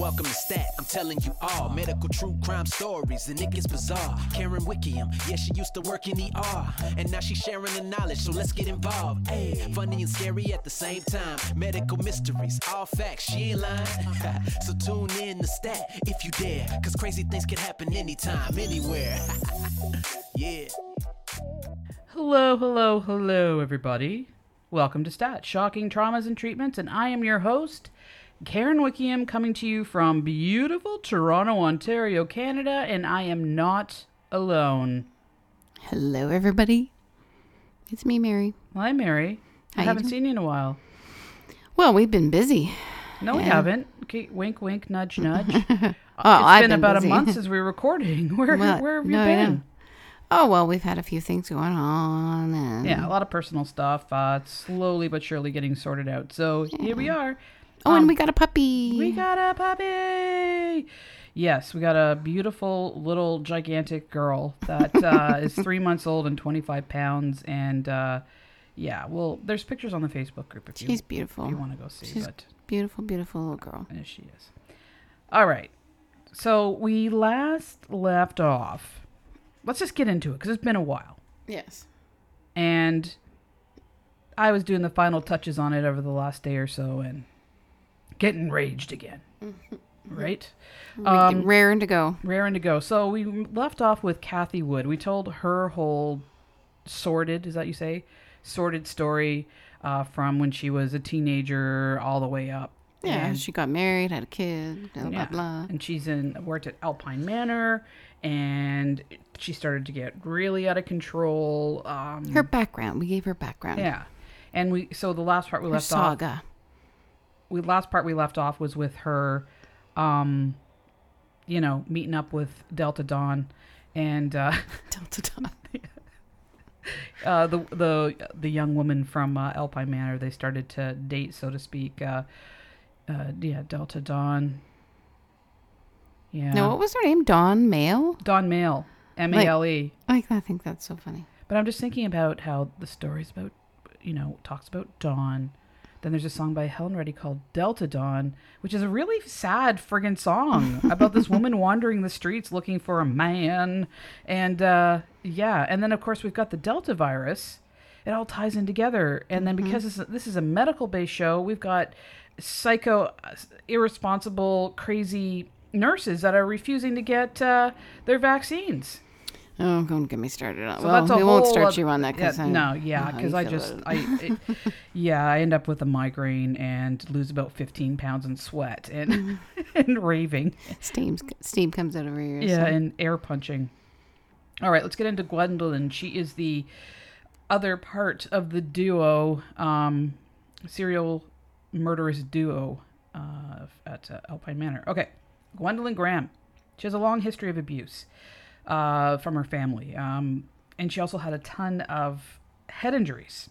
Welcome to Stat, I'm telling you all medical true crime stories, and it gets bizarre. Karen Wickiam, yeah, she used to work in the ER, and now she's sharing the knowledge, so let's get involved. Hey, funny and scary at the same time. Medical mysteries, all facts, she ain't lying. so tune in to Stat if you dare, cause crazy things can happen anytime, anywhere. yeah. Hello, hello, hello, everybody. Welcome to Stat, Shocking Traumas and Treatments, and I am your host, Karen Wickiam, coming to you from beautiful Toronto, Ontario, Canada, and I am not alone. Hello, everybody. It's me, Mary. Hi, Mary. I How you haven't doing? seen you in a while. Well, we've been busy. No, we haven't. Okay, wink, wink, nudge, nudge. Oh, it's I've been, been about busy. a month since we were recording. Where, Well, where have you no, I been? Oh well, we've had a few things going on, and Yeah, a lot of personal stuff. Uh, slowly but surely getting sorted out. So here we are. Oh, and Um, we got a puppy. We got a puppy. Yes, we got a beautiful little gigantic girl that uh, is three months old and 25 pounds. And uh, yeah, well, there's pictures on the Facebook group if you, She's if you want to go see. She's- but Beautiful, beautiful little girl. there she is. All right. So we last left off. Let's just get into it because it's been a while. Yes. And I was doing the final touches on it over the last day or so and getting raged again. Right? Um, Raring to go. raring to go. So we left off with Cathy Wood. We told her whole sordid, is that you say? Sordid story uh, from when she was a teenager all the way up. Yeah, And, she got married, had a kid, blah yeah. blah blah. and she's in worked at Alpine Manor and she started to get really out of control. Um, Her background. We gave her background. yeah. And we so the last part we Her left off saga. We last part we left off was with her um you know meeting up with delta dawn and uh Delta Dawn. uh the the the young woman from uh, alpine manor they started to date so to speak uh uh yeah delta dawn yeah No, what was her name? Dawn Mail. dawn male m-a-l-e I, I think that's so funny. but i'm just thinking about how the story's about you know talks about dawn then there's a song by Helen Reddy called Delta Dawn, which is a really sad friggin' song about this woman wandering the streets looking for a man. And uh, yeah, and then of course we've got the Delta virus. It all ties in together. And then because this is, this is a medical based show, we've got psycho, irresponsible, crazy nurses that are refusing to get uh, their vaccines. Oh, don't get me started on. So well, that's a we won't start oth- you on that because yeah, no, yeah, because I just I it, yeah I end up with a migraine and lose about fifteen pounds in sweat and and raving. steam steam comes out of her ears. Yeah, so- and air punching. All right, let's get into Gwendolyn. She is the other part of the duo, um, serial murderous duo uh, at uh, Alpine Manor. Okay, Gwendolyn Graham. She has a long history of abuse uh, from her family, um, and she also had a ton of head injuries.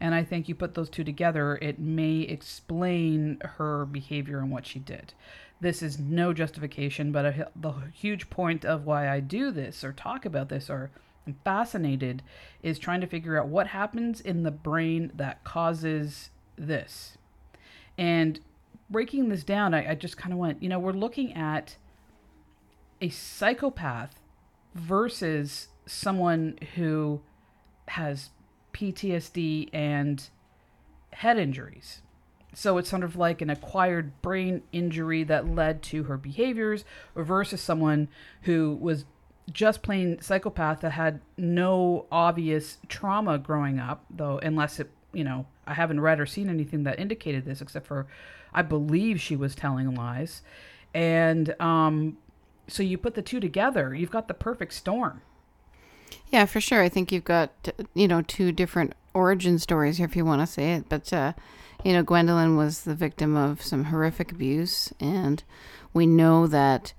And I think you put those two together, it may explain her behavior and what she did. This is no justification, but a, the huge point of why I do this or talk about this or am fascinated is trying to figure out what happens in the brain that causes this. And breaking this down, I, I just kind of went, you know, we're looking at a psychopath versus someone who has PTSD and head injuries. So it's sort of like an acquired brain injury that led to her behaviors versus someone who was just plain psychopath that had no obvious trauma growing up, though, unless it, you know, I haven't read or seen anything that indicated this except for I believe she was telling lies. And um, so you put the two together, you've got the perfect storm. Yeah, for sure. I think you've got you know two different origin stories if you want to say it. But uh, you know, Gwendolyn was the victim of some horrific abuse, and we know that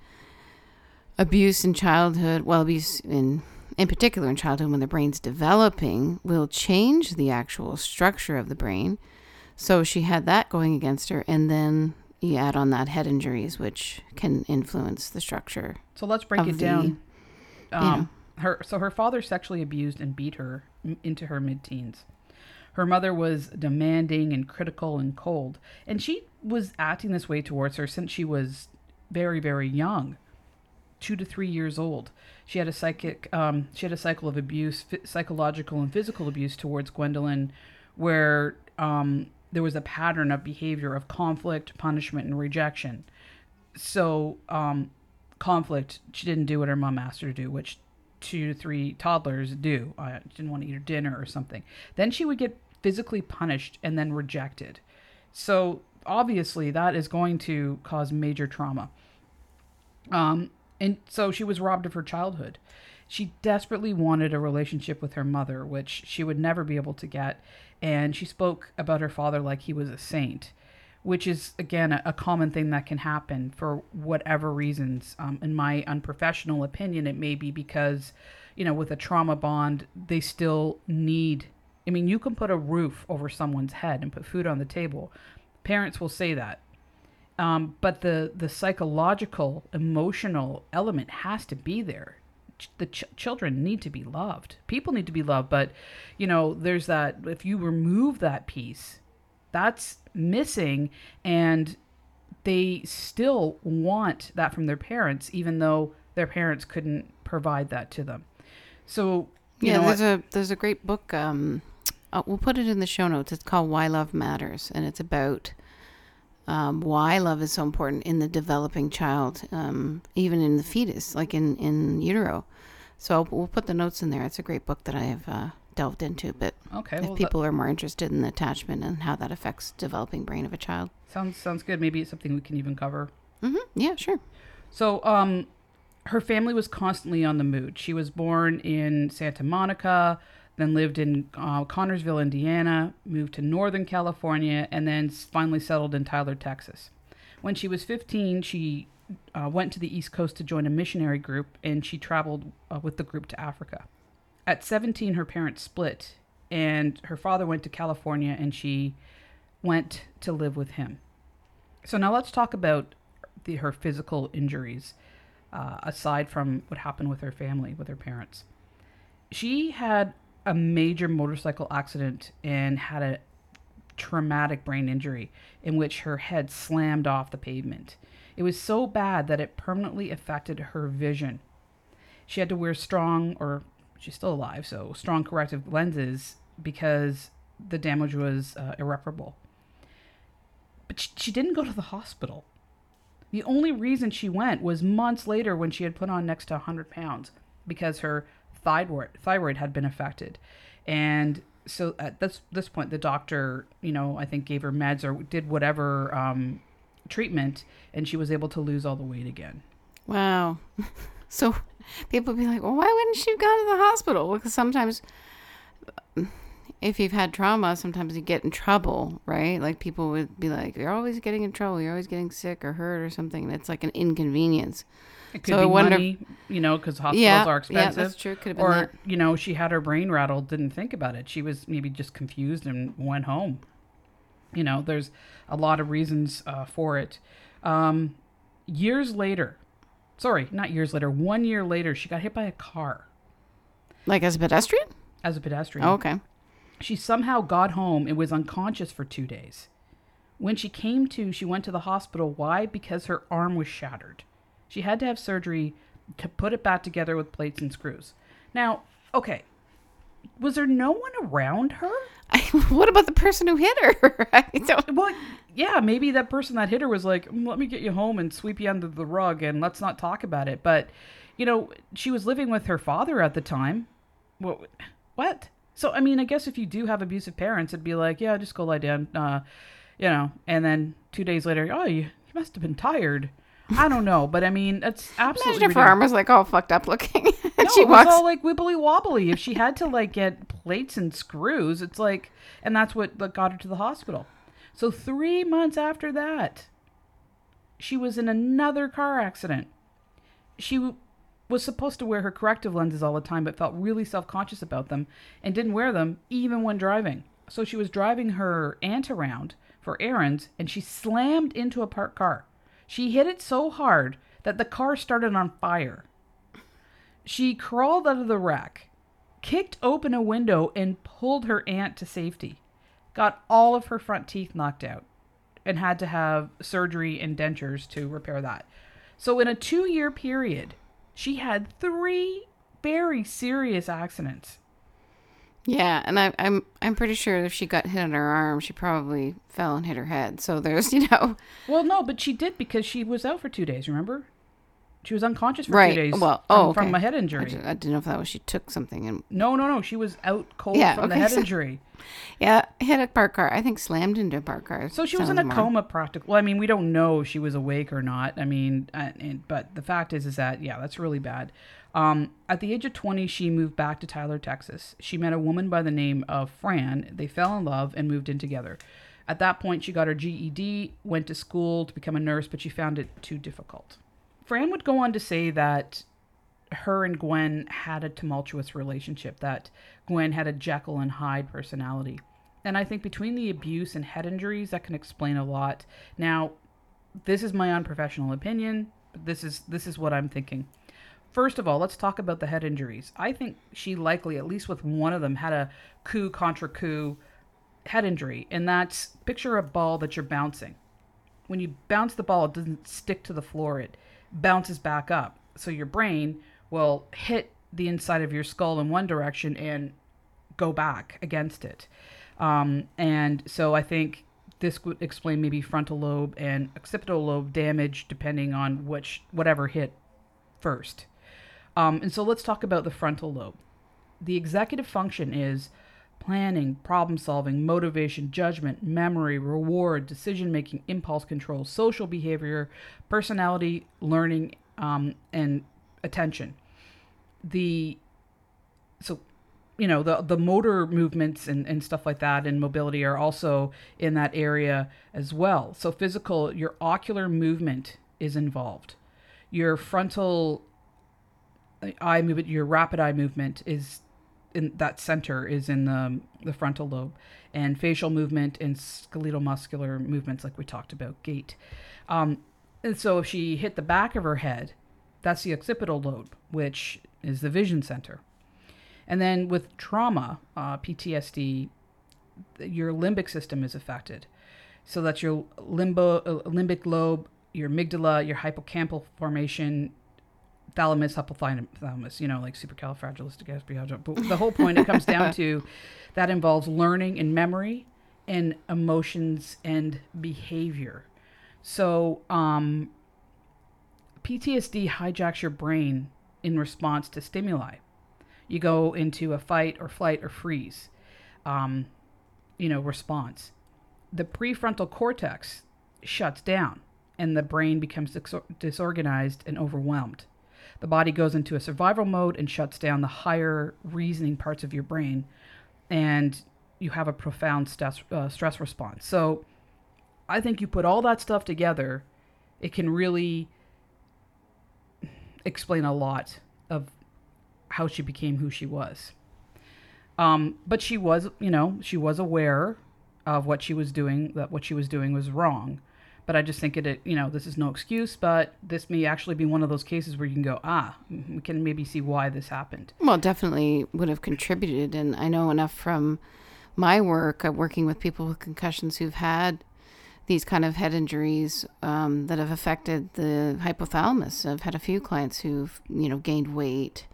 abuse in childhood, well, abuse in in particular in childhood when the brain's developing, will change the actual structure of the brain. So she had that going against her, and then you add on that head injuries, which can influence the structure. So let's break it the- down. know. Um, her so her father sexually abused and beat her m- into her mid-teens. Her mother was demanding and critical and cold, and she was acting this way towards her since she was very, very young, two to three years old. She had a psychic, um, she had a cycle of abuse, phy- psychological and physical abuse towards Gwendolyn, where um, there was a pattern of behavior of conflict, punishment, and rejection. So, um, conflict, she didn't do what her mom asked her to do, which two to three toddlers do. I didn't want to eat her dinner or something. Then she would get physically punished and then rejected. So obviously that is going to cause major trauma. Um, and so she was robbed of her childhood. She desperately wanted a relationship with her mother, which she would never be able to get. And she spoke about her father like he was a saint, which is, again, a, a common thing that can happen for whatever reasons. Um, in my unprofessional opinion, it may be because, you know, with a trauma bond, they still need. I mean, you can put a roof over someone's head and put food on the table. Parents will say that um, but the the psychological emotional element has to be there the ch- children need to be loved people need to be loved but you know there's that if you remove that piece that's missing and they still want that from their parents even though their parents couldn't provide that to them so you yeah, know there's a there's a great book. Um, uh, we'll put it in the show notes. It's called Why Love Matters, and it's about um, why love is so important in the developing child, um, even in the fetus, like in in utero. So we'll put the notes in there. It's a great book that I have uh, delved into. But okay if well, that people are more interested in the attachment and how that affects developing brain of a child, sounds sounds good maybe it's something we can even cover hmm yeah, sure. So, um, her family was constantly on the move. She was born in Santa Monica, then lived in uh, Connersville, Indiana, moved to Northern California, and then finally settled in Tyler, Texas. When she was 15, she uh, went to the East Coast to join a missionary group, and she traveled uh, with the group to Africa. At 17, her parents split, and her father went to California, and she went to live with him. So now let's talk about the, her physical injuries, uh, aside from what happened with her family, with her parents. She had a major motorcycle accident and had a traumatic brain injury in which her head slammed off the pavement. It was so bad that it permanently affected her vision. She had to wear strong, or she's still alive, so strong corrective lenses because the damage was uh, irreparable. But she, she didn't go to the hospital. The only reason she went was months later when she had put on next to 100 pounds because her thyroid thyroid had been affected. And so at this this point, the doctor, you know, I think gave her meds or did whatever um, treatment, and she was able to lose all the weight again. Wow. So people be like, well, why wouldn't she gone to the hospital? Because sometimes, if you've had trauma, sometimes you get in trouble, right? Like people would be like, you're always getting in trouble. You're always getting sick or hurt or something. It's like an inconvenience. It could So be wonder- money, you know, because hospitals Yeah, are yeah, expensive. that's true. Could have been or that. you know, she had her brain rattled, didn't think about it. She was maybe just confused and went home. You know, there's a lot of reasons uh, for it. Um, years later, sorry, not years later, one year later, she got hit by a car Like as a pedestrian? as a pedestrian. Oh, okay. She somehow got home and was unconscious for two days. When she came to, she went to the hospital. Why? Because her arm was shattered. She had to have surgery to put it back together with plates and screws. Now, okay, was there no one around her? what about the person who hit her? I don't. Well, yeah, maybe that person that hit her was like, "Mm, "Let me get you home and sweep you under the rug and let's not talk about it." But, you know, she was living with her father at the time. What? What? So, I mean, I guess if you do have abusive parents, it'd be like, "Yeah, just go lie down," uh, you know. And then two days later, oh, you, you must have been tired. I don't know, but I mean, it's absolutely. Imagine if her arm was like all fucked up looking. and No, she it was walks. all like wibbly wobbly. If she had to like get plates and screws, it's like, and that's what what got her to the hospital. So three months after that, she was in another car accident. She w- was supposed to wear her corrective lenses all the time, but felt really self conscious about them and didn't wear them even when driving. So she was driving her aunt around for errands, and she slammed into a parked car. She hit it so hard that the car started on fire. She crawled out of the wreck, kicked open a window, and pulled her aunt to safety. got all of her front teeth knocked out and had to have surgery and dentures to repair that. So, in a two year period, she had three very serious accidents. Yeah, and I, I'm I'm pretty sure if she got hit on her arm, she probably fell and hit her head. So there's you know Well, no, but she did because she was out for two days, remember? She was unconscious for right. two days Well, oh, from okay. a head I, injury. I didn't know if that was she took something and No, no, no. She was out cold Yeah, from the head injury. yeah hit a parked car. I think slammed into a parked car. So she was in a more- coma practically. Well, I mean, we don't know if she was awake or not. I mean, uh, and, but the fact is, is that yeah, that's really bad. Um, at the age of 20, she moved back to Tyler, Texas. She met a woman by the name of Fran. They fell in love and moved in together. At that point, she got her GED, went to school to become a nurse, but she found it too difficult. Fran would go on to say that her and Gwen had a tumultuous relationship, that Gwen had a Jekyll and Hyde personality. And I think between the abuse and head injuries, that can explain a lot. Now, this is my unprofessional opinion, but this is this is what I'm thinking. First of all, let's talk about the head injuries. I think she likely, at least with one of them, had a coup contrecoup head injury, and that's picture a ball that you're bouncing. When you bounce the ball, it doesn't stick to the floor; it bounces back up. So your brain will hit the inside of your skull in one direction and go back against it. Um, and so I think this would explain maybe frontal lobe and occipital lobe damage depending on which whatever hit first. Um, and so let's talk about the frontal lobe. The executive function is planning, problem solving, motivation, judgment, memory, reward, decision making, impulse control, social behavior, personality, learning, um, and attention. The so you know the the motor movements and, and stuff like that and mobility are also in that area as well so physical your ocular movement is involved your frontal eye movement your rapid eye movement is in that center is in the, the frontal lobe. And facial movement and skeletal muscular movements like we talked about gait. Um, and so if she hit the back of her head that's the occipital lobe which is the vision center. And then with trauma, uh, PTSD, your limbic system is affected. So that's your limbo, uh, limbic lobe, your amygdala, your hippocampal formation, thalamus, hypothalamus, you know, like supercalifragilisticexpialidocious. But the whole point it comes down to that involves learning and memory and emotions and behavior. So um, PTSD hijacks your brain in response to stimuli you go into a fight or flight or freeze, um, you know, response. The prefrontal cortex shuts down and the brain becomes dis- disorganized and overwhelmed. The body goes into a survival mode and shuts down the higher reasoning parts of your brain, and you have a profound stress, uh, stress response. So, I think you put all that stuff together, it can really explain a lot of how she became who she was. Um, but she was, you know, she was aware of what she was doing, that what she was doing was wrong. But I just think it, you know, this is no excuse, but this may actually be one of those cases where you can go, ah, we can maybe see why this happened. Well, definitely would have contributed. And I know enough from my work of working with people with concussions who've had these kind of head injuries um, that have affected the hypothalamus. I've had a few clients who've, you know, gained weight.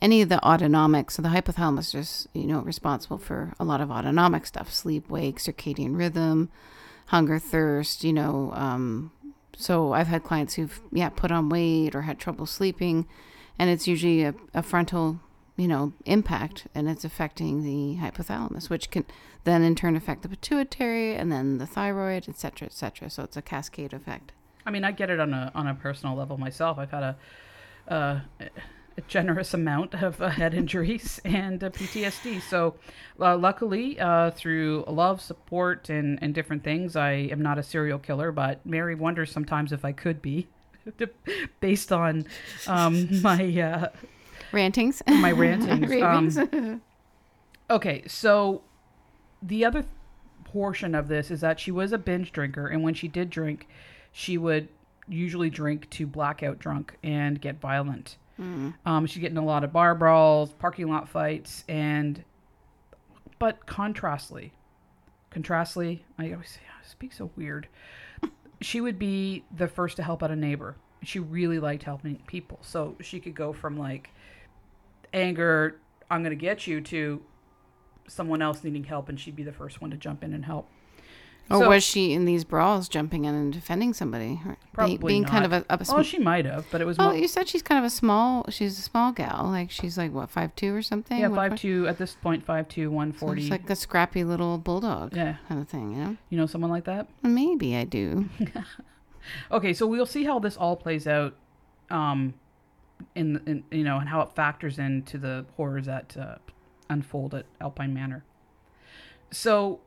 Any of the autonomic, so the hypothalamus is, you know, responsible for a lot of autonomic stuff, sleep, wake, circadian rhythm, hunger, thirst, you know. Um, so I've had clients who've, yeah, put on weight or had trouble sleeping, and it's usually a, a frontal you know, impact and it's affecting the hypothalamus, which can then in turn affect the pituitary and then the thyroid, et cetera, et cetera. So it's a cascade effect. I mean, I get it on a on a personal level myself. I've had a uh, a generous amount of uh, head injuries and uh, PTSD. So, uh, luckily, uh, through love, support, and and different things, I am not a serial killer. But Mary wonders sometimes if I could be, based on um, my uh, Rantings. my rantings. Ravings. Um, okay, so the other portion of this is that she was a binge drinker, and when she did drink, she would usually drink to blackout drunk and get violent. Um, get in a lot of bar brawls, parking lot fights, and but contrastly, Contrastly, I always say, I speak so weird. she would be the first to help out a neighbor. She really liked helping people. So she could go from like anger, I'm to get you, to someone else needing help, and she'd be the first one to jump in and help. Or So- was she in these brawls jumping in and defending somebody? Probably being kind of not. a, a sm- Well, she might have, but it was Oh, more, you said she's kind of a small. She's a small gal. Like she's like what five two or something. yeah, What, five two at this point, five two, one So forty. it's like a scrappy little bulldog yeah, kind of thing. You know. you know someone like that. Maybe I do. Okay, so we'll see how this all plays out, um, in, in you know, and how it factors into the horrors that uh, unfold at Alpine Manor. So,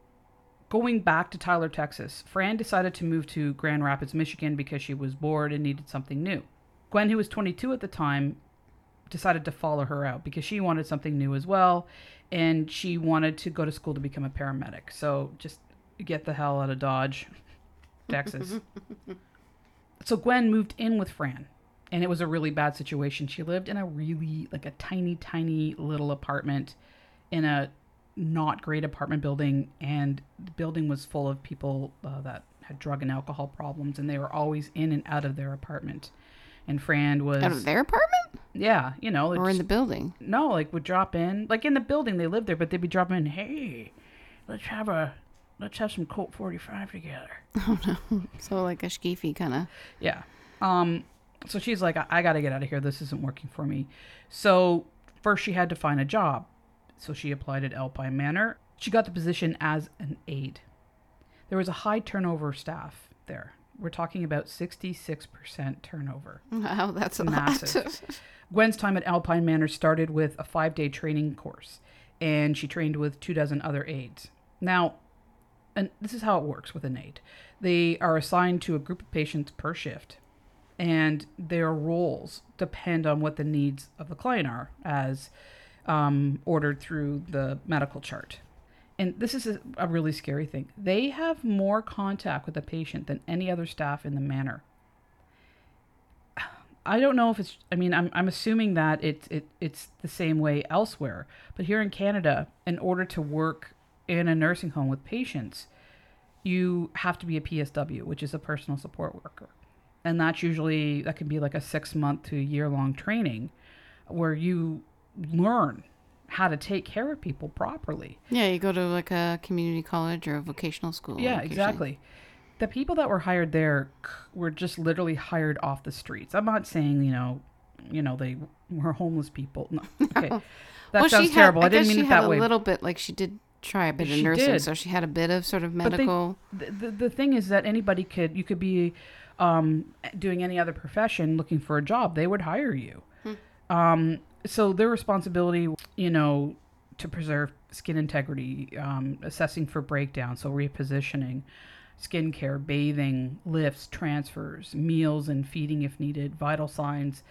going back to Tyler, Texas, Fran decided to move to Grand Rapids, Michigan, because she was bored and needed something new. Gwen, who was 22 at the time, decided to follow her out because she wanted something new as well, and she wanted to go to school to become a paramedic. So, just get the hell out of Dodge, Texas. So Gwen moved in with Fran, and it was a really bad situation. She lived in a really like a tiny, tiny little apartment in a not great apartment building, and the building was full of people uh, that had drug and alcohol problems, and they were always in and out of their apartment. And Fran was Out of their apartment yeah, you know, or in the building? no, like would drop in, like in the building they lived there, but they'd be dropping in. Hey, let's have a let's have some Colt forty five together. Oh no. So like a skeefy kind of. Yeah. Um. So she's like, I, I got to get out of here. This isn't working for me. So first she had to find a job. So she applied at Alpine Manor. She got the position as an aide. There was a high turnover staff there. We're talking about 66% turnover. Wow, that's a Massive. Gwen's time at Alpine Manor started with a five day training course, and she trained with two dozen other aides. Now, and this is how it works with an aide they are assigned to a group of patients per shift, and their roles depend on what the needs of the client are, as um, ordered through the medical chart. And this is a, a really scary thing. They have more contact with the patient than any other staff in the manor. I don't know if it's. I mean, I'm I'm assuming that it's it it's the same way elsewhere. But here in Canada, in order to work in a nursing home with patients, you have to be a PSW, which is a personal support worker, and that's usually that can be like a six month to year long training, where you learn how to take care of people properly. Yeah, you go to like a community college or a vocational school. Yeah, exactly. The people that were hired there were just literally hired off the streets. I'm not saying you know, you know they were homeless people. No, okay, that well, sounds terrible. Had, I didn't guess mean she it had that a little bit like she did try a bit She of nursing, did. so she had a bit of sort of But they- medical. the, the the thing is that anybody could you could be um, doing any other profession looking for a job. They would hire you. Um, so their responsibility, you know, to preserve skin integrity, um, assessing for breakdown, so repositioning, skincare, bathing, lifts, transfers, meals and feeding if needed, vital signs,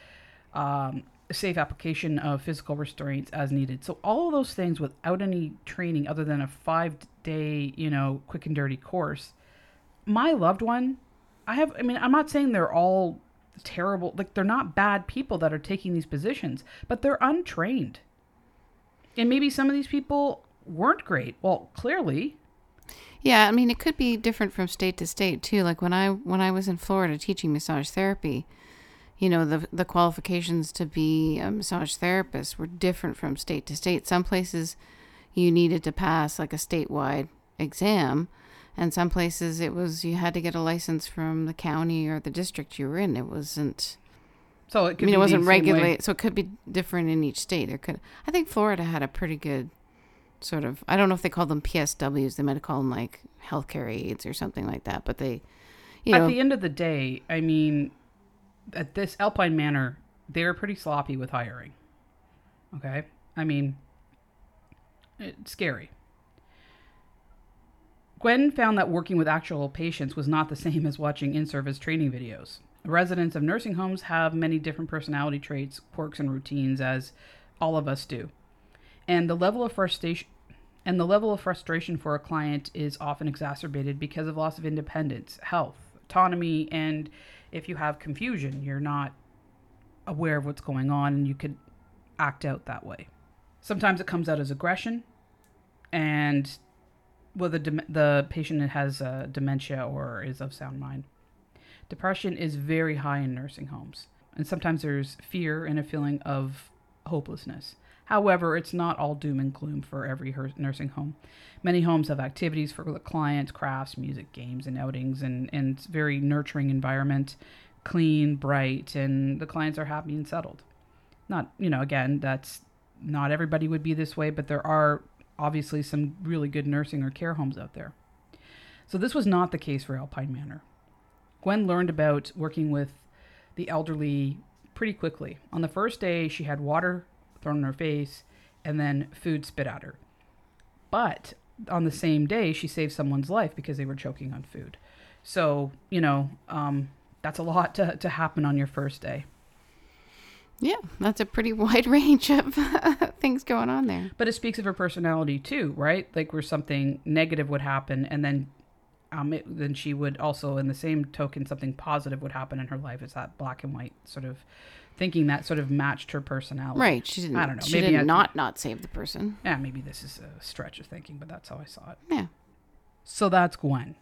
um, safe application of physical restraints as needed. So all of those things without any training other than a five day, you know, quick and dirty course. My loved one, I have, I mean, I'm not saying they're all terrible, like they're not bad people that are taking these positions, but they're untrained. And maybe some of these people weren't great. Well, clearly, Yeah, I mean it could be different from state to state too. Like when I when I was in Florida teaching massage therapy, you know, the the qualifications to be a massage therapist were different from state to state. Some places you needed to pass like a statewide exam, and some places it was you had to get a license from the county or the district you were in. It wasn't so it I mean, be it wasn't the same way. regulated, so it could be different in each state. There could, I think, Florida had a pretty good sort of. I don't know if they call them PSWs. They might have called them like healthcare aides or something like that. But they, you At the end of the day, I mean, at this Alpine Manor, they're pretty sloppy with hiring. Okay? I mean, it's scary. Gwen found that working with actual patients was not the same as watching in service training videos. Residents of nursing homes have many different personality traits, quirks, and routines, as all of us do. And the level of frustration and the level of frustration for a client is often exacerbated because of loss of independence, health, autonomy, and if you have confusion, you're not aware of what's going on and you could act out that way. Sometimes it comes out as aggression, and well, the dem- the patient has uh, dementia or is of sound mind. Depression is very high in nursing homes, and sometimes there's fear and a feeling of hopelessness. However, it's not all doom and gloom for every nursing home. Many homes have activities for the clients, crafts, music, games, and outings, and, and very nurturing environment, clean, bright, and the clients are happy and settled. Not, you know, again, that's not everybody would be this way, but there are obviously some really good nursing or care homes out there. So this was not the case for Alpine Manor. Gwen learned about working with the elderly pretty quickly. On the first day, she had water thrown in her face and then food spit at her. But on the same day, she saved someone's life because they were choking on food. So, you know, um, that's a lot to, to happen on your first day. Yeah, that's a pretty wide range of things going on there. But it speaks of her personality too, right? Like where something negative would happen, and then, um, it, then she would also, in the same token, something positive would happen in her life. It's that black and white sort of thinking that sort of matched her personality. Right. She didn't. I don't know, She maybe did I- not not save the person. Yeah, maybe this is a stretch of thinking, but that's how I saw it. Yeah. So that's Gwen,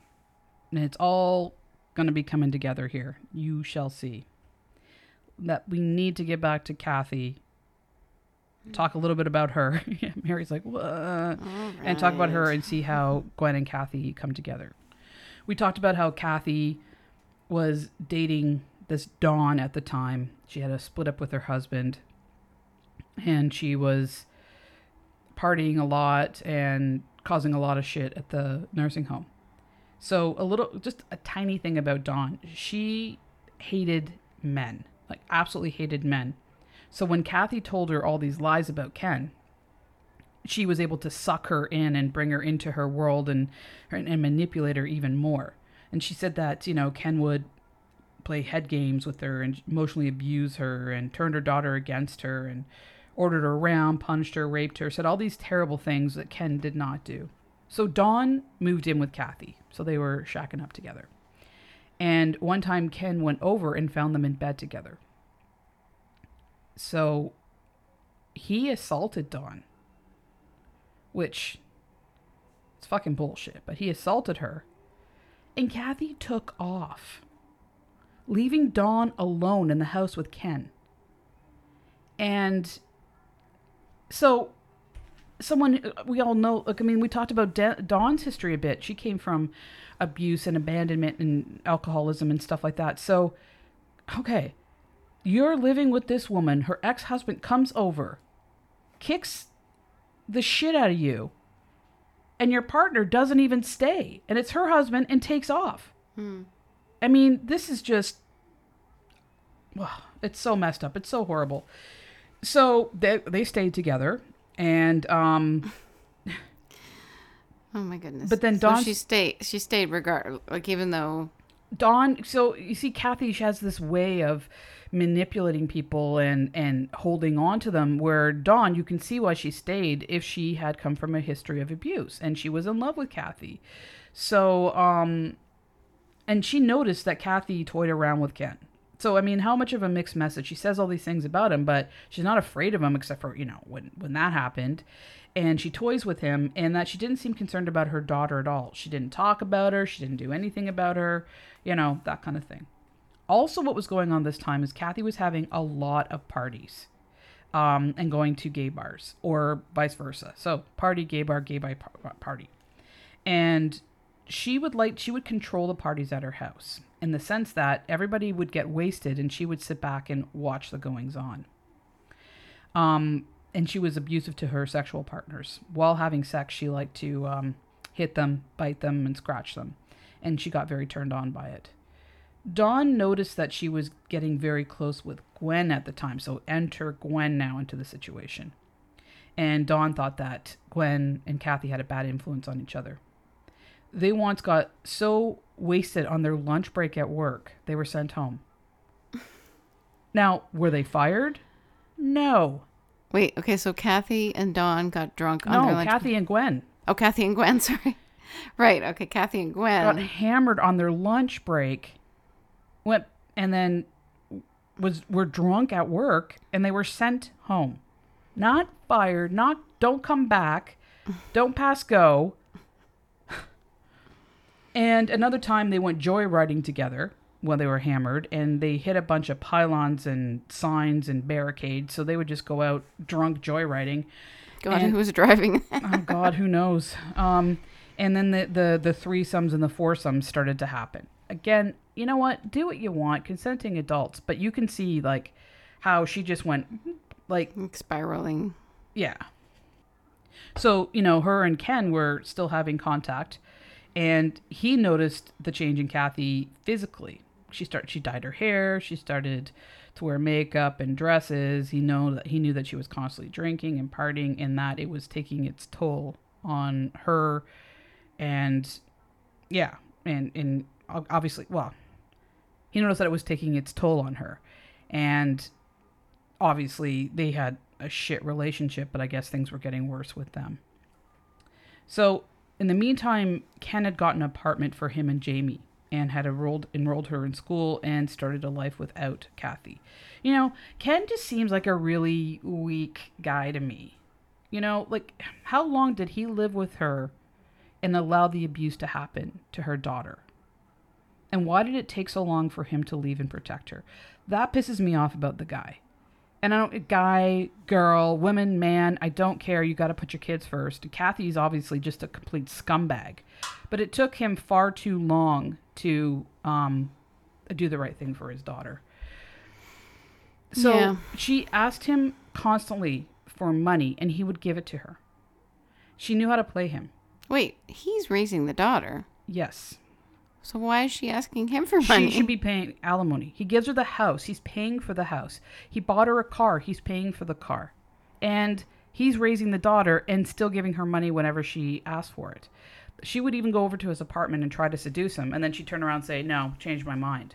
and it's all going to be coming together here. You shall see. That we need to get back to Cathy. Talk a little bit about her. Mary's like, what? and talk about her and see how Gwen and Cathy come together. We talked about how Cathy was dating this Dawn at the time. She had a split up with her husband, and she was partying a lot and causing a lot of shit at the nursing home. So, a little, just a tiny thing about Dawn. She hated men, like, absolutely hated men. So, when Cathy told her all these lies about Ken, she was able to suck her in and bring her into her world and, and manipulate her even more. And she said that, you know, Ken would play head games with her and emotionally abuse her and turned her daughter against her and ordered her around, punched her, raped her, said all these terrible things that Ken did not do. So Dawn moved in with Cathy. So they were shacking up together. And one time Ken went over and found them in bed together. So he assaulted Dawn, which it's fucking bullshit, but he assaulted her. And Cathy took off, leaving Dawn alone in the house with Ken. And so someone we all know like i mean we talked about Da- dawn's history a bit she came from abuse and abandonment and alcoholism and stuff like that. So okay you're living with this woman. Her ex-husband comes over kicks the shit out of you and your partner doesn't even stay and it's her husband and takes off. I mean this is just it's so messed up. It's so horrible. So they, they stayed together and um Oh my goodness. But then so she stayed. She stayed regard like even though. Dawn, so you see, Cathy, she has this way of manipulating people and and holding on to them. Where Dawn, you can see why she stayed if she had come from a history of abuse and she was in love with Cathy. So, um, and she noticed that Cathy toyed around with Ken. So I mean, how much of a mixed message? She says all these things about him, but she's not afraid of him, except for you know when when that happened, and she toys with him, and that she didn't seem concerned about her daughter at all. She didn't talk about her. She didn't do anything about her. You know that kind of thing. Also, what was going on this time is Cathy was having a lot of parties, um, and going to gay bars or vice versa. So party, gay bar, gay bar party, and she would like she would control the parties at her house in the sense that everybody would get wasted and she would sit back and watch the goings on. Um, and she was abusive to her sexual partners. While having sex, she liked to um, hit them, bite them, and scratch them, and she got very turned on by it. Dawn noticed that she was getting very close with Gwen at the time, so enter Gwen now into the situation. And Dawn thought that Gwen and Cathy had a bad influence on each other they once got so wasted on their lunch break at work, they were sent home. Now, were they fired? No. Wait. Okay. So Cathy and Dawn got drunk on their No, lunch. Cathy and Gwen Oh, Cathy and Gwen. Sorry. Right. Okay. Cathy and Gwen. got hammered on their lunch break, went and then was were drunk at work and they were sent home. Not fired, not don't come back, don't pass go. And another time they went joyriding together when they were hammered and they hit a bunch of pylons and signs and barricades. So they would just go out drunk joyriding. God, And- who was driving? oh God, who knows? Um, and then the, the the threesomes and the foursomes started to happen. Again, you know what? Do what you want, consenting adults. But you can see like how she just went like Spiraling. yeah. So, you know, her and Ken were still having contact and he noticed the change in Cathy physically. She started she dyed her hair, she started to wear makeup and dresses. He know that he knew that she was constantly drinking and partying and that it was taking its toll on her and yeah, and and obviously, well, he noticed that it was taking its toll on her. And obviously they had a shit relationship, but I guess things were getting worse with them. So in the meantime, Ken had got an apartment for him and Jamie and had enrolled enrolled her in school and started a life without Cathy. You know, Ken just seems like a really weak guy to me. You know, like how long did he live with her and allow the abuse to happen to her daughter? And why did it take so long for him to leave and protect her? That pisses me off about the guy. And I don't, guy, girl, woman, man, I don't care. You got to put your kids first. Cathy's obviously just a complete scumbag. But it took him far too long to um, do the right thing for his daughter. So Yeah. she asked him constantly for money, and he would give it to her. She knew how to play him. Wait, he's raising the daughter. Yes. So why is she asking him for money? She should be paying alimony. He gives her the house. He's paying for the house. He bought her a car. He's paying for the car. And he's raising the daughter and still giving her money whenever she asks for it. She would even go over to his apartment and try to seduce him. And then she'd turn around and say, No, change my mind.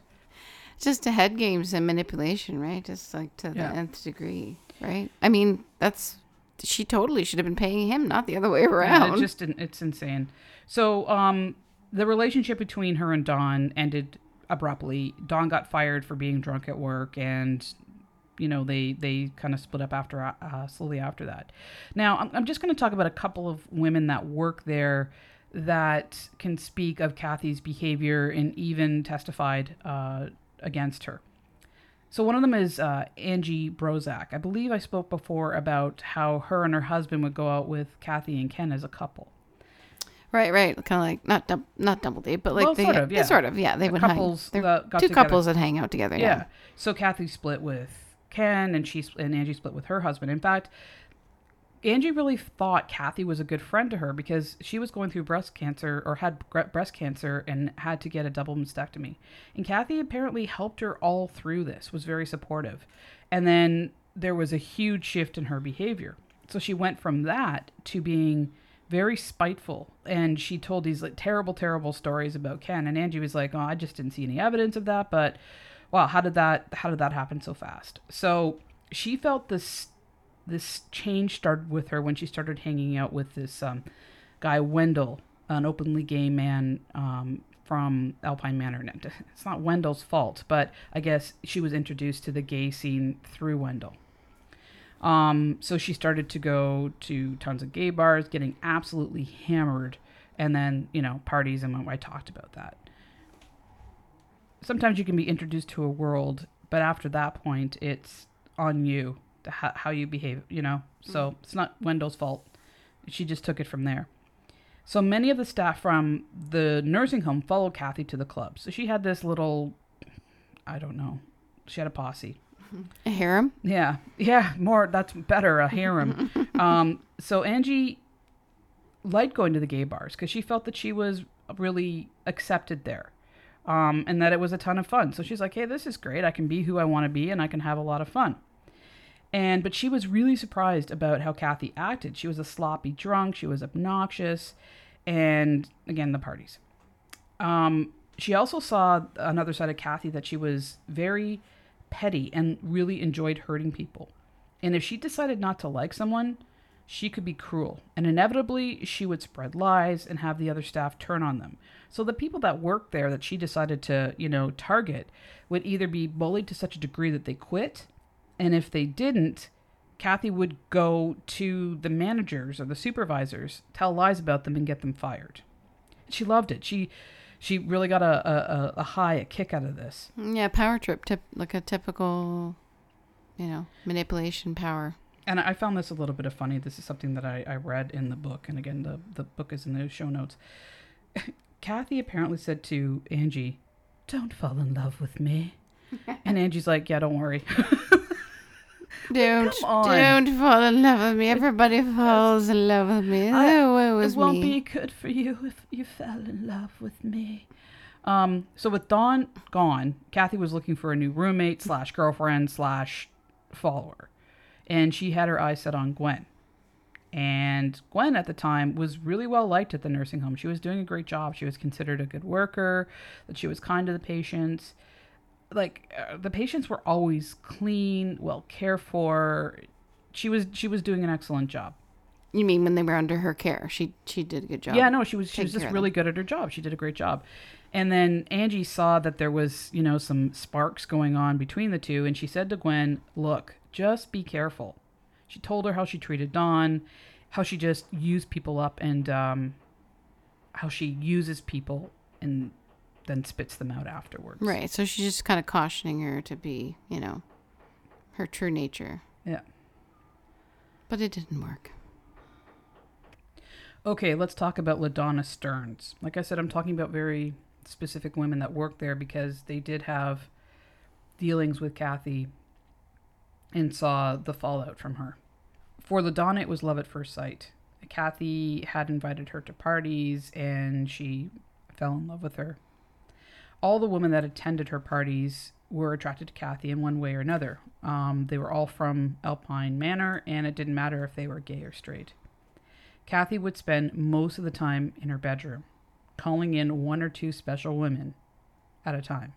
just a head games and manipulation, right? Just like to Yeah. the nth degree, right? I mean, that's she totally should have been paying him, not the other way Yeah, around. it just it's insane. So um, the relationship between her and Dawn ended abruptly. Dawn got fired for being drunk at work, and you know they they kind of split up after uh, slowly after that. Now I'm, I'm just going to talk about a couple of women that work there that can speak of Cathy's behavior and even testified uh, against her. So one of them is uh, Angie Brozak. I believe I spoke before about how her and her husband would go out with Cathy and Ken as a couple. Right, right. Kind of like not dub- not double date, but like Well, they sort of, yeah. sort of yeah. They The would couples hang. That got two together. couples that hang out together. Yeah. Yeah. So Cathy split with Ken, and she and Angie split with her husband. In fact, Angie really thought Cathy was a good friend to her because she was going through breast cancer or had breast cancer and had to get a double mastectomy. And Cathy apparently helped her all through this, was very supportive. And then there was a huge shift in her behavior. So she went from that to being very spiteful and she told these like terrible terrible stories about Ken and Angie was like, "Oh, I just didn't see any evidence of that, but wow, how did that how did that happen so fast?" So she felt this this change started with her when she started hanging out with this um, guy Wendell, an openly gay man um, from Alpine Manor. It's not Wendell's fault, but I guess she was introduced to the gay scene through Wendell. Um, so she started to go to tons of gay bars, getting absolutely hammered, and then you know parties, and I talked about that. Sometimes you can be introduced to a world, but after that point, it's on you to how, how you behave. You know, so it's not Wendell's fault. She just took it from there. So many of the staff from the nursing home followed Cathy to the club. So she had this little, I don't know, she had a posse. A harem. Yeah, yeah, more. That's better. A harem. um, so Angie liked going to the gay bars because she felt that she was really accepted there, um, and that it was a ton of fun. So she's like, "Hey, this is great. I can be who I want to be, and I can have a lot of fun." And but she was really surprised about how Cathy acted. She was a sloppy drunk. She was obnoxious, and again, the parties. Um, she also saw another side of Cathy that she was very petty and really enjoyed hurting people. And if she decided not to like someone, she could be cruel. And inevitably, she would spread lies and have the other staff turn on them. So the people that worked there that she decided to, you know, target would either be bullied to such a degree that they quit, and if they didn't, Cathy would go to the managers or the supervisors, tell lies about them and get them fired. She loved it. She she really got a, a, a- a high, a kick out of this. Mm, yeah, power trip, tip like a typical, you know, manipulation power. And I found this a little bit of funny. This is something that I, I read in the book. And again, the, the book is in the show notes. Cathy apparently said to Angie, Don't fall in love with me. and Angie's like, Yeah, don't worry. Don't, don't fall in love with me. Everybody falls in love with me. I- oh, it was it won't me. be good for you if you fell in love with me. Um, so with Dawn gone, Cathy was looking for a new roommate slash girlfriend slash follower, and she had her eyes set on Gwen. And Gwen at the time was really well liked at the nursing home. She was doing a great job. She was considered a good worker. That she was kind to the patients. Like uh, the patients were always clean, well cared for. She was she was doing an excellent job. You mean when they were under her care? She she did a good job. Yeah, no, she was she was just really good at her job. She did a great job. And then Angie saw that there was, you know, some sparks going on between the two, and she said to Gwen, "Look, just be careful." She told her how she treated Dawn, how she just used people up, and um, how she uses people and then spits them out afterwards. Right. So she's just kind of cautioning her to be, you know, her true nature. Yeah. But it didn't work. Okay, let's talk about LaDonna Stearns. Like I said, I'm talking about very specific women that work there because they did have dealings with Cathy and saw the fallout from her. For LaDonna, it was love at first sight. Cathy had invited her to parties and she fell in love with her. All the women that attended her parties were attracted to Cathy in one way or another. Um, they were all from Alpine Manor, and it didn't matter if they were gay or straight. Cathy would spend most of the time in her bedroom, calling in one or two special women at a time.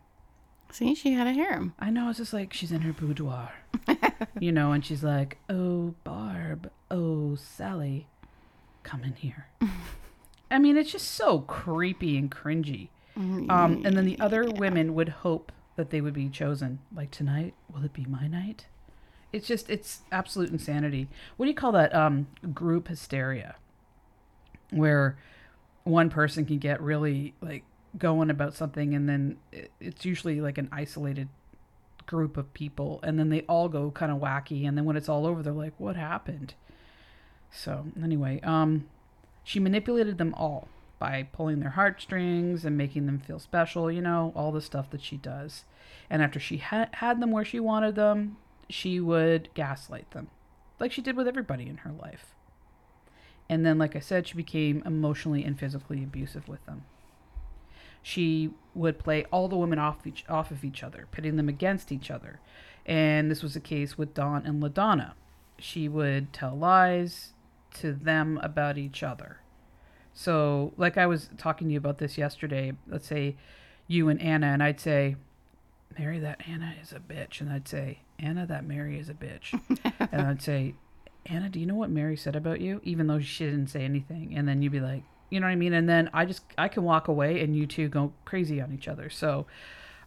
See, she had a harem. I know, it's just like she's in her boudoir, you know, and she's like, oh, Barb, oh, Sally, come in here. I mean, it's just so creepy and cringy. Um, and then the other women would hope that they would be chosen. Like, tonight, will it be my night? It's just, it's absolute insanity. What do you call that? Um, group hysteria, where one person can get really like going about something, and then it- it's usually like an isolated group of people, and then they all go kind of wacky, and then when it's all over, they're like, "What happened?" So anyway, um, she manipulated them all by pulling their heartstrings and making them feel special, you know, all the stuff that she does. And after she ha- had them where she wanted them, she would gaslight them, like she did with everybody in her life. And then, like I said, she became emotionally and physically abusive with them. She would play all the women off each off of each other, pitting them against each other. And this was the case with Dawn and LaDonna. She would tell lies to them about each other. So, like I was talking to you about this yesterday, let's say you and Anna, and I'd say, Mary, that Anna is a bitch. And I'd say, Anna, that Mary is a bitch. and I'd say, Anna, do you know what Mary said about you? Even though she didn't say anything. And then you'd be like, you know what I mean? And then I just, I can walk away and you two go crazy on each other. So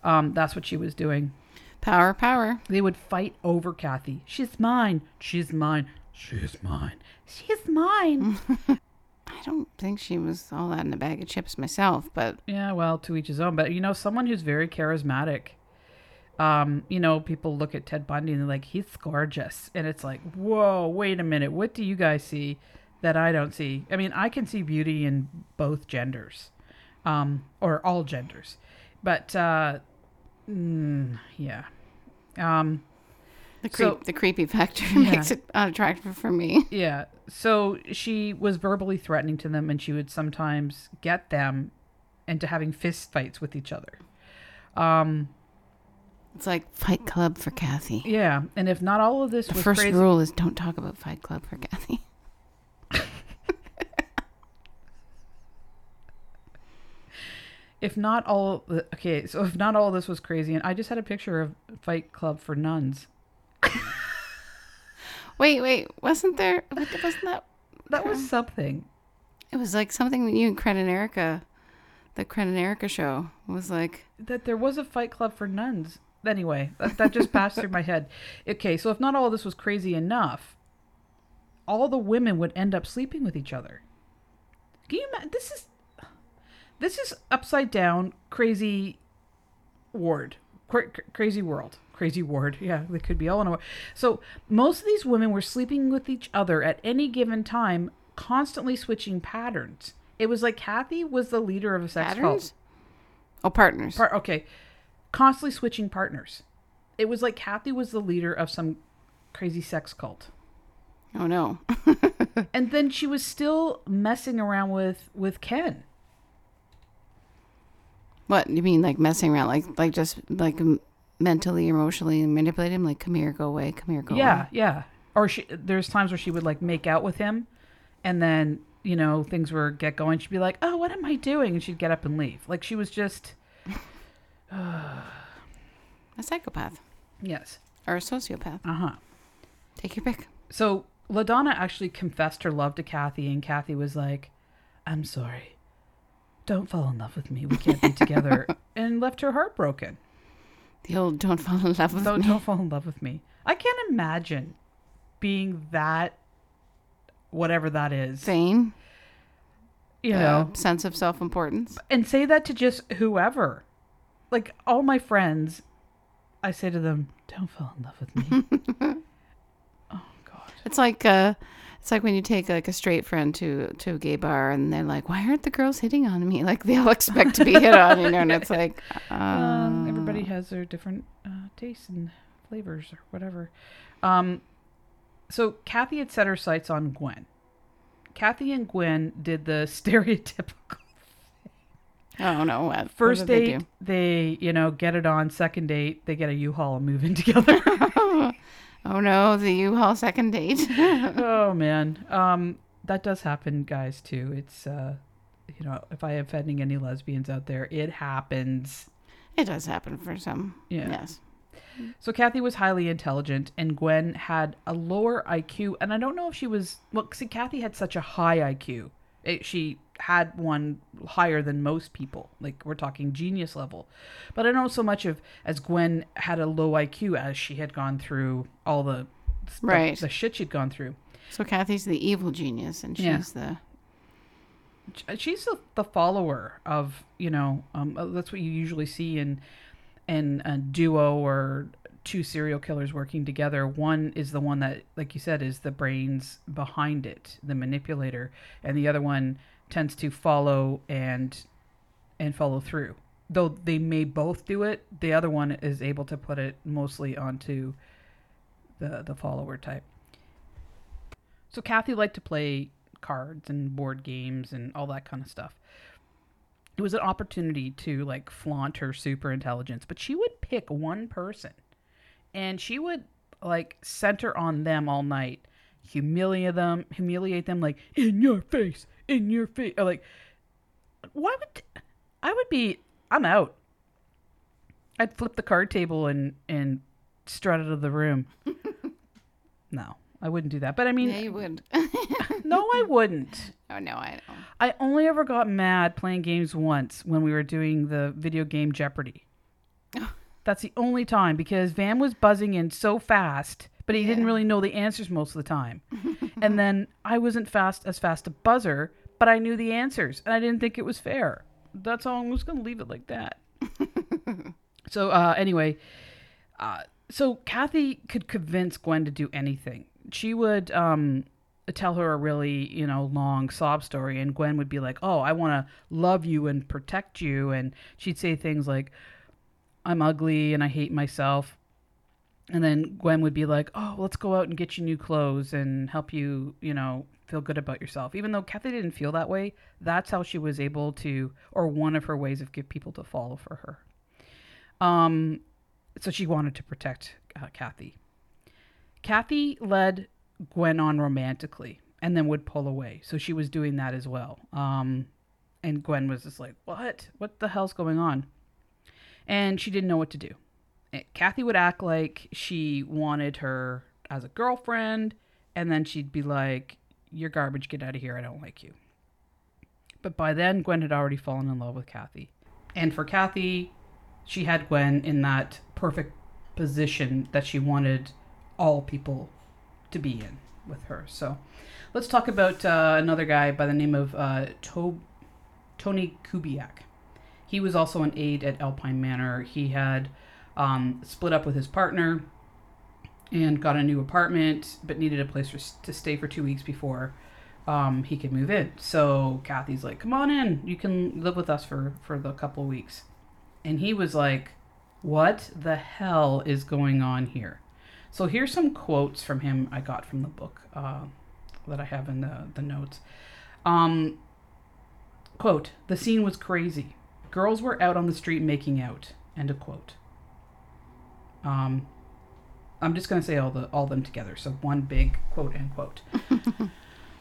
um, that's what she was doing. Power, power. They would fight over Cathy. She's mine. She's mine. She's mine. She's mine. I don't think she was all that in a bag of chips myself, but Yeah, well, to each his own. But you know, someone who's very charismatic. Um, you know, people look at Ted Bundy and they're like, he's gorgeous, and it's like, whoa, wait a minute, what do you guys see that I don't see? I mean, I can see beauty in both genders, um, or all genders, but uh, mm, yeah, um, the creep, So- the creepy factor Yeah. makes it unattractive for me. Yeah. So she was verbally threatening to them, and she would sometimes get them into having fist fights with each other. Um, It's like Fight Club for Cathy. yeah. And if not all of this The was first crazy, rule is don't talk about Fight Club for Cathy. if not all, okay, so if not all this was crazy, and I just had a picture of Fight Club for nuns. Wait, wait, wasn't there? Wasn't that? That was something. It was like something that you and Cred and Erica, the Cred and Erica show was like. that there was a fight club for nuns. Anyway, that, that just passed through my head. Okay, so if not all of this was crazy enough, all the women would end up sleeping with each other. Can you imagine? This is this is upside down, crazy ward, Cra- cra- crazy world, crazy ward. Yeah, they could be all in a. So most of these women were sleeping with each other at any given time, constantly switching patterns. It was like Cathy was the leader of a sex Patterns? cult. Oh, partners. Par- okay, constantly switching partners. It was like Cathy was the leader of some crazy sex cult. oh no. and then she was still messing around with with Ken. what you mean, like messing around, like like just like m- mentally, emotionally manipulate him? Like, come here, go away. Come here, go yeah, away. yeah. Yeah. Or she there's times where she would like make out with him, and then you know things were get going. She'd be like, "Oh, what am I doing?" And she'd get up and leave. Like she was just A psychopath yes, or a sociopath. uh huh. Take your pick. So LaDonna actually confessed her love to Cathy, and Cathy was like, "I'm sorry, don't fall in love with me. We can't be together," and left her heartbroken. The old "don't fall in love with Don't, me." don't fall in love with me. I can't imagine being that, whatever that is. Vain. You uh, know, sense of self-importance. and say that to just whoever. Like all my friends, I say to them, "Don't fall in love with me." oh God. It's like uh, it's like when you take like a straight friend to to a gay bar and they're like, "Why aren't the girls hitting on me?" Like they all expect to be hit on, you know, and it's like, Um, uh, everybody has their different uh, tastes and flavors or whatever. Um, so Cathy had set her sights on Gwen. Cathy and Gwen did the stereotypical Oh no! What? first what date. They, you know, get it on. Second date, they get a U-Haul and move in together. Oh no! The U-Haul second date. oh man, um, that does happen, guys. Too. It's, uh, you know, if I am offending any lesbians out there, it happens. it does happen for some. Yeah. Yes. So Cathy was highly intelligent, and Gwen had a lower IQ. And I don't know if she was. Well, see, Cathy had such a high IQ. It, she had one higher than most people. Like we're talking genius level. But I know so much of as Gwen had a low IQ as she had gone through all the Right. the shit she'd gone through. So Cathy's the evil genius, and she's Yeah. the she's the, the follower of you know um, uh, that's what you usually see in in a duo or two serial killers working together one is the one that like you said is the brains behind it the manipulator and the other one tends to follow and and follow through. Though they may both do it the other one is able to put it mostly onto the the follower type. So Cathy liked to play cards and board games and all that kind of stuff. It was an opportunity to like flaunt her super intelligence, but she would pick one person. And she would like center on them all night, humiliate them, humiliate them like in your face, in your face. Or, like why would I would be I'm out. I'd flip the card table and and strut out of the room. no, I wouldn't do that. But I mean, yeah, you would. no, I wouldn't. oh no, I don't. I only ever got mad playing games once when we were doing the video game Jeopardy. That's the only time because Van was buzzing in so fast, but he didn't really know the answers most of the time. and then I wasn't fast as fast a buzzer, but I knew the answers and I didn't think it was fair. That's all I'm just going to leave it like that. so uh, anyway, uh, so Cathy could convince Gwen to do anything. She would um, tell her a really, you know, long sob story, and Gwen would be like, "Oh, I want to love you and protect you," and she'd say things like, "I'm ugly and I hate myself," and then Gwen would be like, "Oh, let's go out and get you new clothes and help you, you know." Feel good about yourself, even though Cathy didn't feel that way. That's how she was able to, or one of her ways of get people to follow for her. Um, so she wanted to protect uh, Cathy. Cathy led Gwen on romantically and then would pull away. So she was doing that as well. Um, and Gwen was just like, What? What the hell's going on? And she didn't know what to do. Cathy would act like she wanted her as a girlfriend, and then she'd be like, You're garbage, get out of here, I don't like you. But by then, Gwen had already fallen in love with Cathy. And for Cathy, she had Gwen in that perfect position that she wanted all people to be in with her. So let's talk about uh, another guy by the name of uh, Tob- Tony Kubiak. He was also an aide at Alpine Manor. He had um, split up with his partner and got a new apartment, but needed a place for, to stay for two weeks before um, he could move in. So Cathy's like, "Come on in. You can live with us for for the couple weeks." And he was like, "What the hell is going on here?" So here's some quotes from him I got from the book uh, that I have in the the notes. Um, quote: "The scene was crazy. Girls were out on the street making out." End of quote. Um, I'm just going to say all the all them together. So one big quote end quote.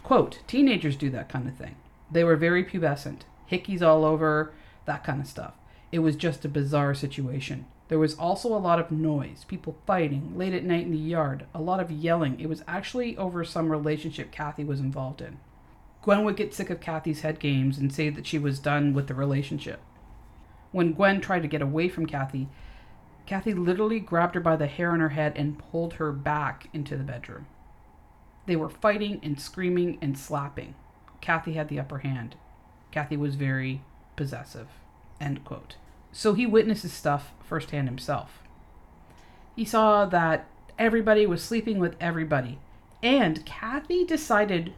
quote, teenagers do that kind of thing. They were very pubescent, hickeys all over, that kind of stuff. It was just a bizarre situation. There was also a lot of noise, people fighting, late at night in the yard, a lot of yelling. It was actually over some relationship Cathy was involved in. Gwen would get sick of Cathy's head games and say that she was done with the relationship. When Gwen tried to get away from Cathy, Cathy literally grabbed her by the hair on her head and pulled her back into the bedroom. They were fighting and screaming and slapping. Cathy had the upper hand. Cathy was very possessive. End quote. So he witnesses stuff firsthand himself. He saw that everybody was sleeping with everybody. And Cathy decided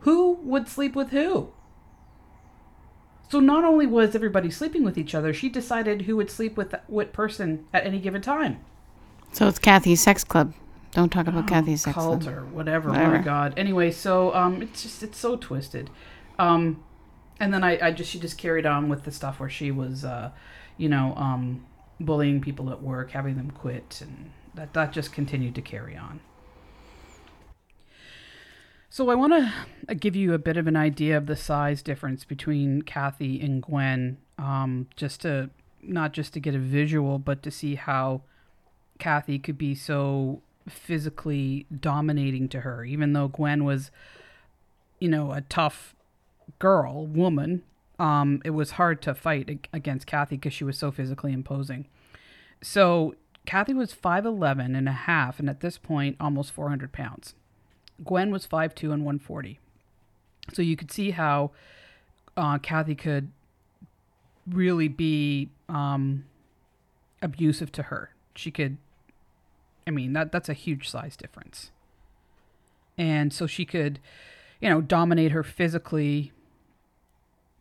who would sleep with who. So not only was everybody sleeping with each other, she decided who would sleep with what person at any given time. So it's Cathy's sex club. Don't talk about Cathy's sex cult club. or whatever. Oh Whatever. my god. Anyway, so um, it's just it's so twisted. Um, and then I, I just she just carried on with the stuff where she was, uh, you know, um, bullying people at work, having them quit, and that that just continued to carry on. So I want to give you a bit of an idea of the size difference between Cathy and Gwen, um, just to not just to get a visual, but to see how Cathy could be so physically dominating to her, even though Gwen was, you know, a tough girl, woman. Um, it was hard to fight against Cathy because she was so physically imposing. So Cathy was 5'11 and a half, and at this point, almost 400 pounds. Gwen was 5'2 and 140. So you could see how uh, Cathy could really be um, abusive to her. She could, I mean, that that's a huge size difference. And so she could, you know, dominate her physically,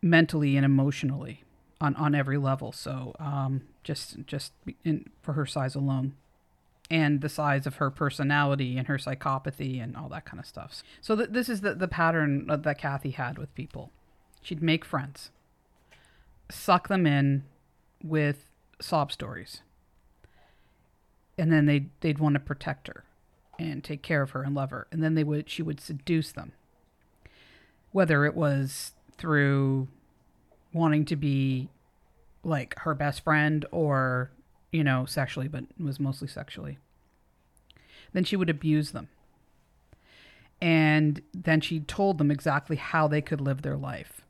mentally, and emotionally on, on every level. So um, just just in, for her size alone and the size of her personality and her psychopathy and all that kind of stuff. So th- this is the, the pattern uh, that Cathy had with people. She'd make friends, suck them in with sob stories, and then they'd, they'd want to protect her and take care of her and love her. And then they would she would seduce them, whether it was through wanting to be like her best friend or you know, sexually, but was mostly sexually. Then she would abuse them. And then she told them exactly how they could live their life.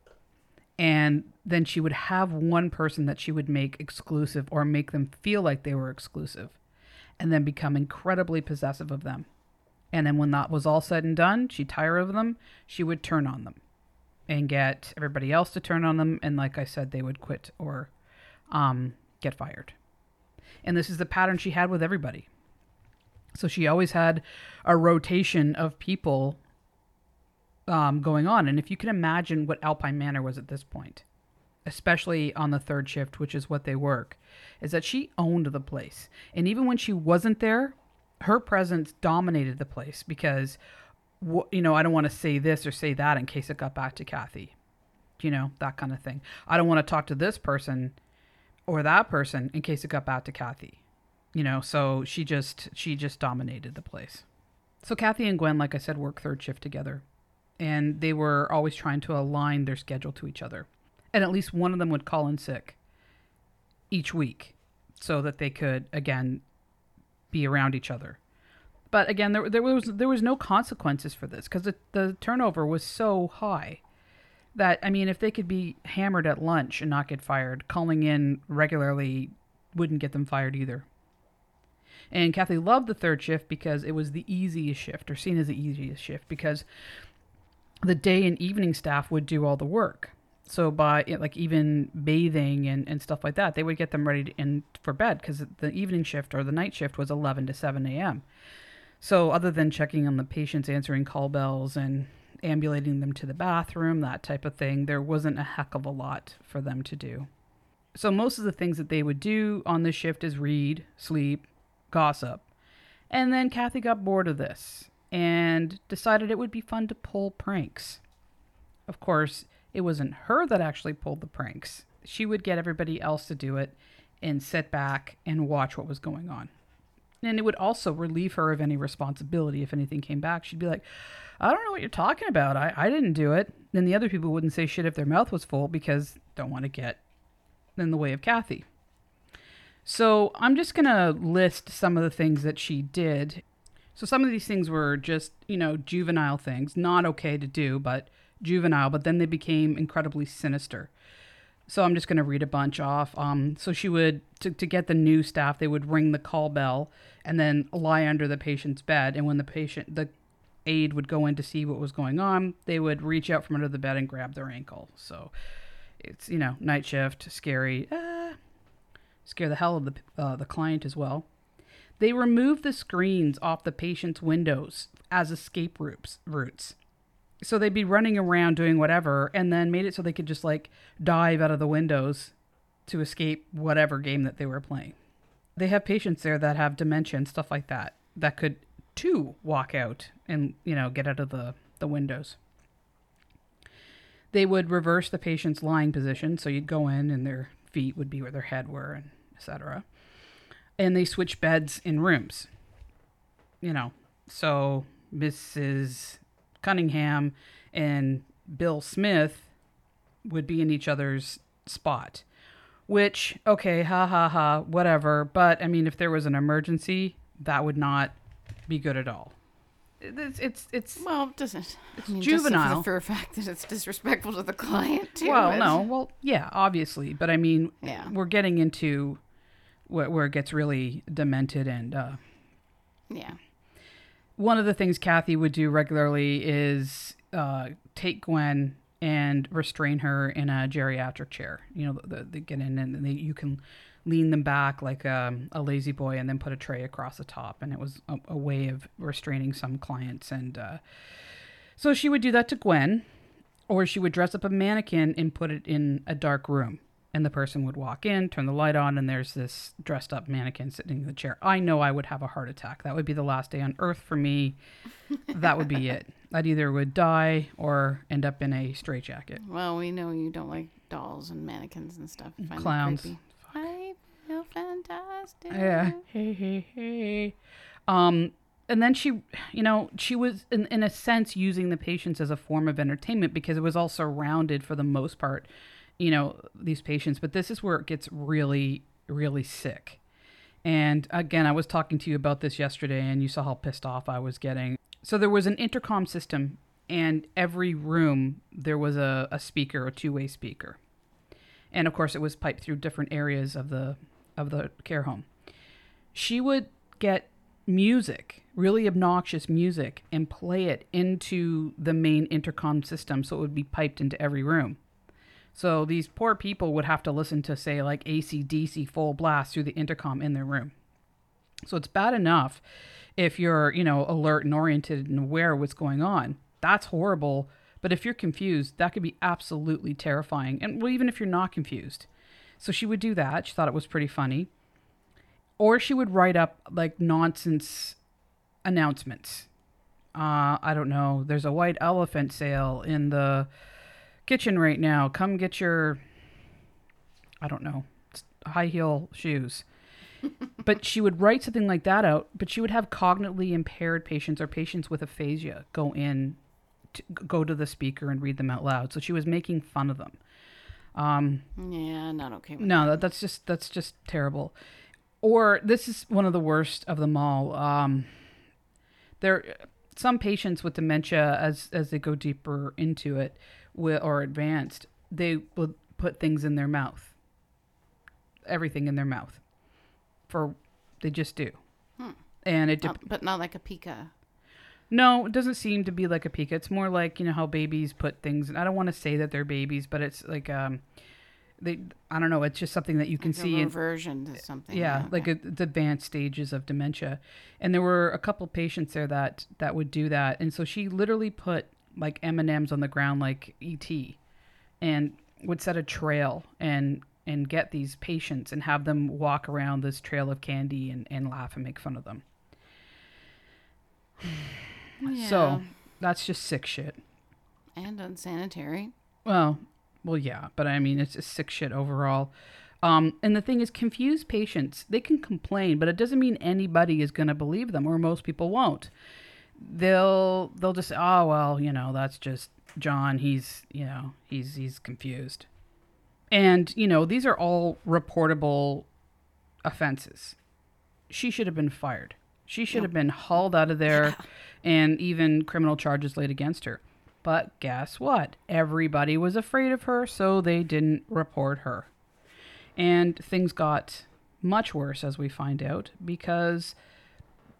And then she would have one person that she would make exclusive or make them feel like they were exclusive and then become incredibly possessive of them. And then when that was all said and done, she'd tire of them, she would turn on them and get everybody else to turn on them. And like I said, they would quit or um, get fired. And this is the pattern she had with everybody. So she always had a rotation of people um, going on. And if you can imagine what Alpine Manor was at this point, especially on the third shift, which is what they work, is that she owned the place. And even when she wasn't there, her presence dominated the place because, you know, I don't want to say this or say that in case it got back to Cathy. You know, that kind of thing. I don't want to talk to this person or that person in case it got back to Cathy. You know, so she just she just dominated the place. So Cathy and Gwen, like I said, work third shift together. And they were always trying to align their schedule to each other. And at least one of them would call in sick each week so that they could again be around each other. But again, there, there was there was no consequences for this because the, the turnover was so high that I mean, if they could be hammered at lunch and not get fired, calling in regularly wouldn't get them fired either. And Cathy loved the third shift because it was the easiest shift, or seen as the easiest shift, because the day and evening staff would do all the work. So by like even bathing and, and stuff like that, they would get them ready to, in for bed because the evening shift or the night shift was 11 to 7 a.m. So other than checking on the patients, answering call bells, and ambulating them to the bathroom, that type of thing, there wasn't a heck of a lot for them to do. So most of the things that they would do on the shift is read, sleep, gossip. And then Cathy got bored of this and decided it would be fun to pull pranks. Of course, it wasn't her that actually pulled the pranks. She would get everybody else to do it and sit back and watch what was going on. And it would also relieve her of any responsibility if anything came back. She'd be like, I don't know what you're talking about. I, I didn't do it. Then the other people wouldn't say shit if their mouth was full because don't want to get in the way of Cathy. So I'm just going to list some of the things that she did. So some of these things were just, you know, juvenile things, not okay to do, but juvenile, but then they became incredibly sinister. So I'm just going to read a bunch off. Um, so she would, to, to get the new staff, they would ring the call bell and then lie under the patient's bed. And when the patient, the aide would go in to see what was going on, they would reach out from under the bed and grab their ankle. So it's, you know, night shift, scary, uh, scare the hell of the, uh, the client as well. They removed the screens off the patient's windows as escape routes so they'd be running around doing whatever and then made it so they could just like dive out of the windows to escape whatever game that they were playing. They have patients there that have dementia and stuff like that that could too walk out and, you know, get out of the, the windows. They would reverse the patient's lying position, so you'd go in and their feet would be where their head were and etc. And they switch beds in rooms. You know, so Mrs. Cunningham and Bill Smith would be in each other's spot. Which, okay, ha ha ha, whatever. But I mean, if there was an emergency, that would not be good at all. It's it's it's Well, it doesn't. It's I mean, juvenile. Just for the fact that it's disrespectful to the client, too. well, It's- no, well, yeah, obviously, but I mean, Yeah. we're getting into where, where it gets really demented and uh, Yeah. One of the things Cathy would do regularly is uh, take Gwen and restrain her in a geriatric chair. You know, the, they get in and they, you can lean them back like um, a La-Z-Boy and then put a tray across the top. And it was a, a way of restraining some clients. And uh, so she would do that to Gwen, or she would dress up a mannequin and put it in a dark room. And the person would walk in, turn the light on, and there's this dressed up mannequin sitting in the chair. I know I would have a heart attack. That would be the last day on earth for me. that would be it. I'd either would die or end up in a straitjacket. Well, we know you don't like dolls and mannequins and stuff. Find Clowns. I feel fantastic. Yeah. Hey, hey, hey. Um, and then she, you know, she was in, in a sense using the patients as a form of entertainment because it was all surrounded for the most part, you know, these patients. But this is where it gets really, really sick. And again, I was talking to you about this yesterday, and you saw how pissed off I was getting. So there was an intercom system, and every room there was a, a speaker, a two way speaker. And of course, it was piped through different areas of the of the care home. She would get music, really obnoxious music, and play it into the main intercom system so it would be piped into every room. So these poor people would have to listen to, say, like ACDC full blast through the intercom in their room. So it's bad enough if you're, you know, alert and oriented and aware of what's going on. That's horrible. But if you're confused, that could be absolutely terrifying. And well, even if you're not confused. So she would do that. She thought it was pretty funny. Or she would write up like nonsense announcements. Uh, I don't know. There's a white elephant sale in the kitchen right now. Come get your, I don't know, high heel shoes. but she would write something like that out, but she would have cognitively impaired patients or patients with aphasia go in, to, go to the speaker and read them out loud. So she was making fun of them. Um, Yeah, not okay with no, that, that's just that's just terrible. Or this is one of the worst of them all. Um, there, some patients with dementia, as as they go deeper into it, will, or advanced, they will put things in their mouth. Everything in their mouth, for they just do, Hmm. and it dep Not- but not like a pica. No, it doesn't seem to be like a pica. It's more like you know how babies put things. And I don't want to say that they're babies, but it's like um, they. I don't know. It's just something that you can Like see in to something. yeah, like okay. a, the advanced stages of dementia. And there were a couple patients there that that would do that. And so she literally put like M and M's on the ground like ET, and would set a trail and and get these patients and have them walk around this trail of candy and, and laugh and make fun of them. Yeah. So that's just sick shit. and unsanitary. Well, well, yeah, but I mean, it's just sick shit overall. Um, and the thing is, confused patients, they can complain, but it doesn't mean anybody is going to believe them, or most people won't. They'll they'll just say, oh well, you know, that's just John. He's you know he's he's confused, and you know these are all reportable offenses. She should have been fired. She should have been hauled out of there, and even criminal charges laid against her. But guess what? Everybody was afraid of her, so they didn't report her. And things got much worse, as we find out, because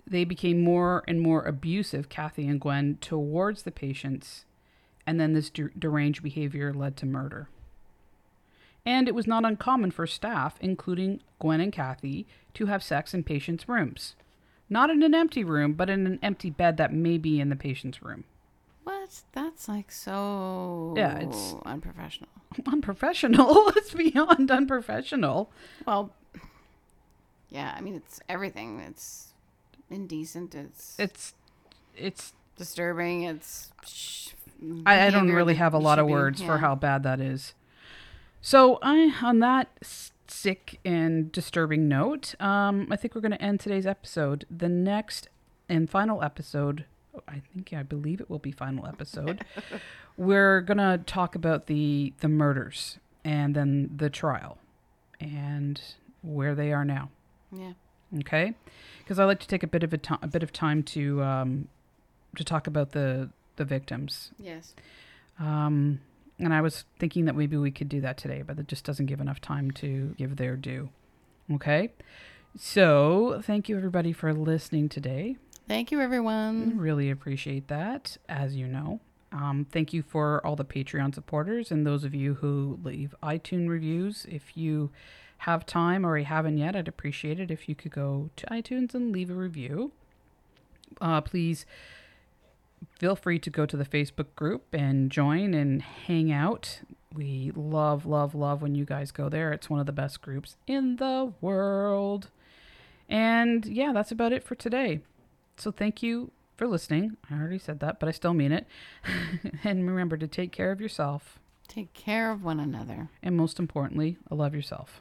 they became more and more abusive, Cathy and Gwen, towards the patients. And then this der- deranged behavior led to murder. And it was not uncommon for staff, including Gwen and Cathy, to have sex in patients' rooms. Not in an empty room, but in an empty bed that may be in the patient's room. What? That's like so Yeah, it's- unprofessional. Unprofessional. it's beyond unprofessional. Well, yeah, I mean it's everything. It's indecent. It's It's it's disturbing. It's sh- I, I don't really have a lot of should be- words for how bad that is. So I on that sick and disturbing note, um, I think we're going to end today's episode. The next and final episode, I think I believe it will be final episode. we're going to talk about the the murders and then the trial and where they are now. Yeah. Okay, because I like to take a bit of a, ti- a bit of time to um, to talk about the the victims. Yes. Um, and I was thinking that maybe we could do that today, but it just doesn't give enough time to give their due. Okay, so thank you everybody for listening today. Thank you, everyone. Really appreciate that, as you know. Um, thank you for all the Patreon supporters and those of you who leave iTunes reviews. If you have time or you haven't yet, I'd appreciate it if you could go to iTunes and leave a review. Uh, please feel free to go to the Facebook group and join and hang out. We love, love, love when you guys go there. It's one of the best groups in the world. And yeah, that's about it for today. So thank you for listening. I already said that, but I still mean it. and remember to take care of yourself. Take care of one another. And most importantly, love yourself.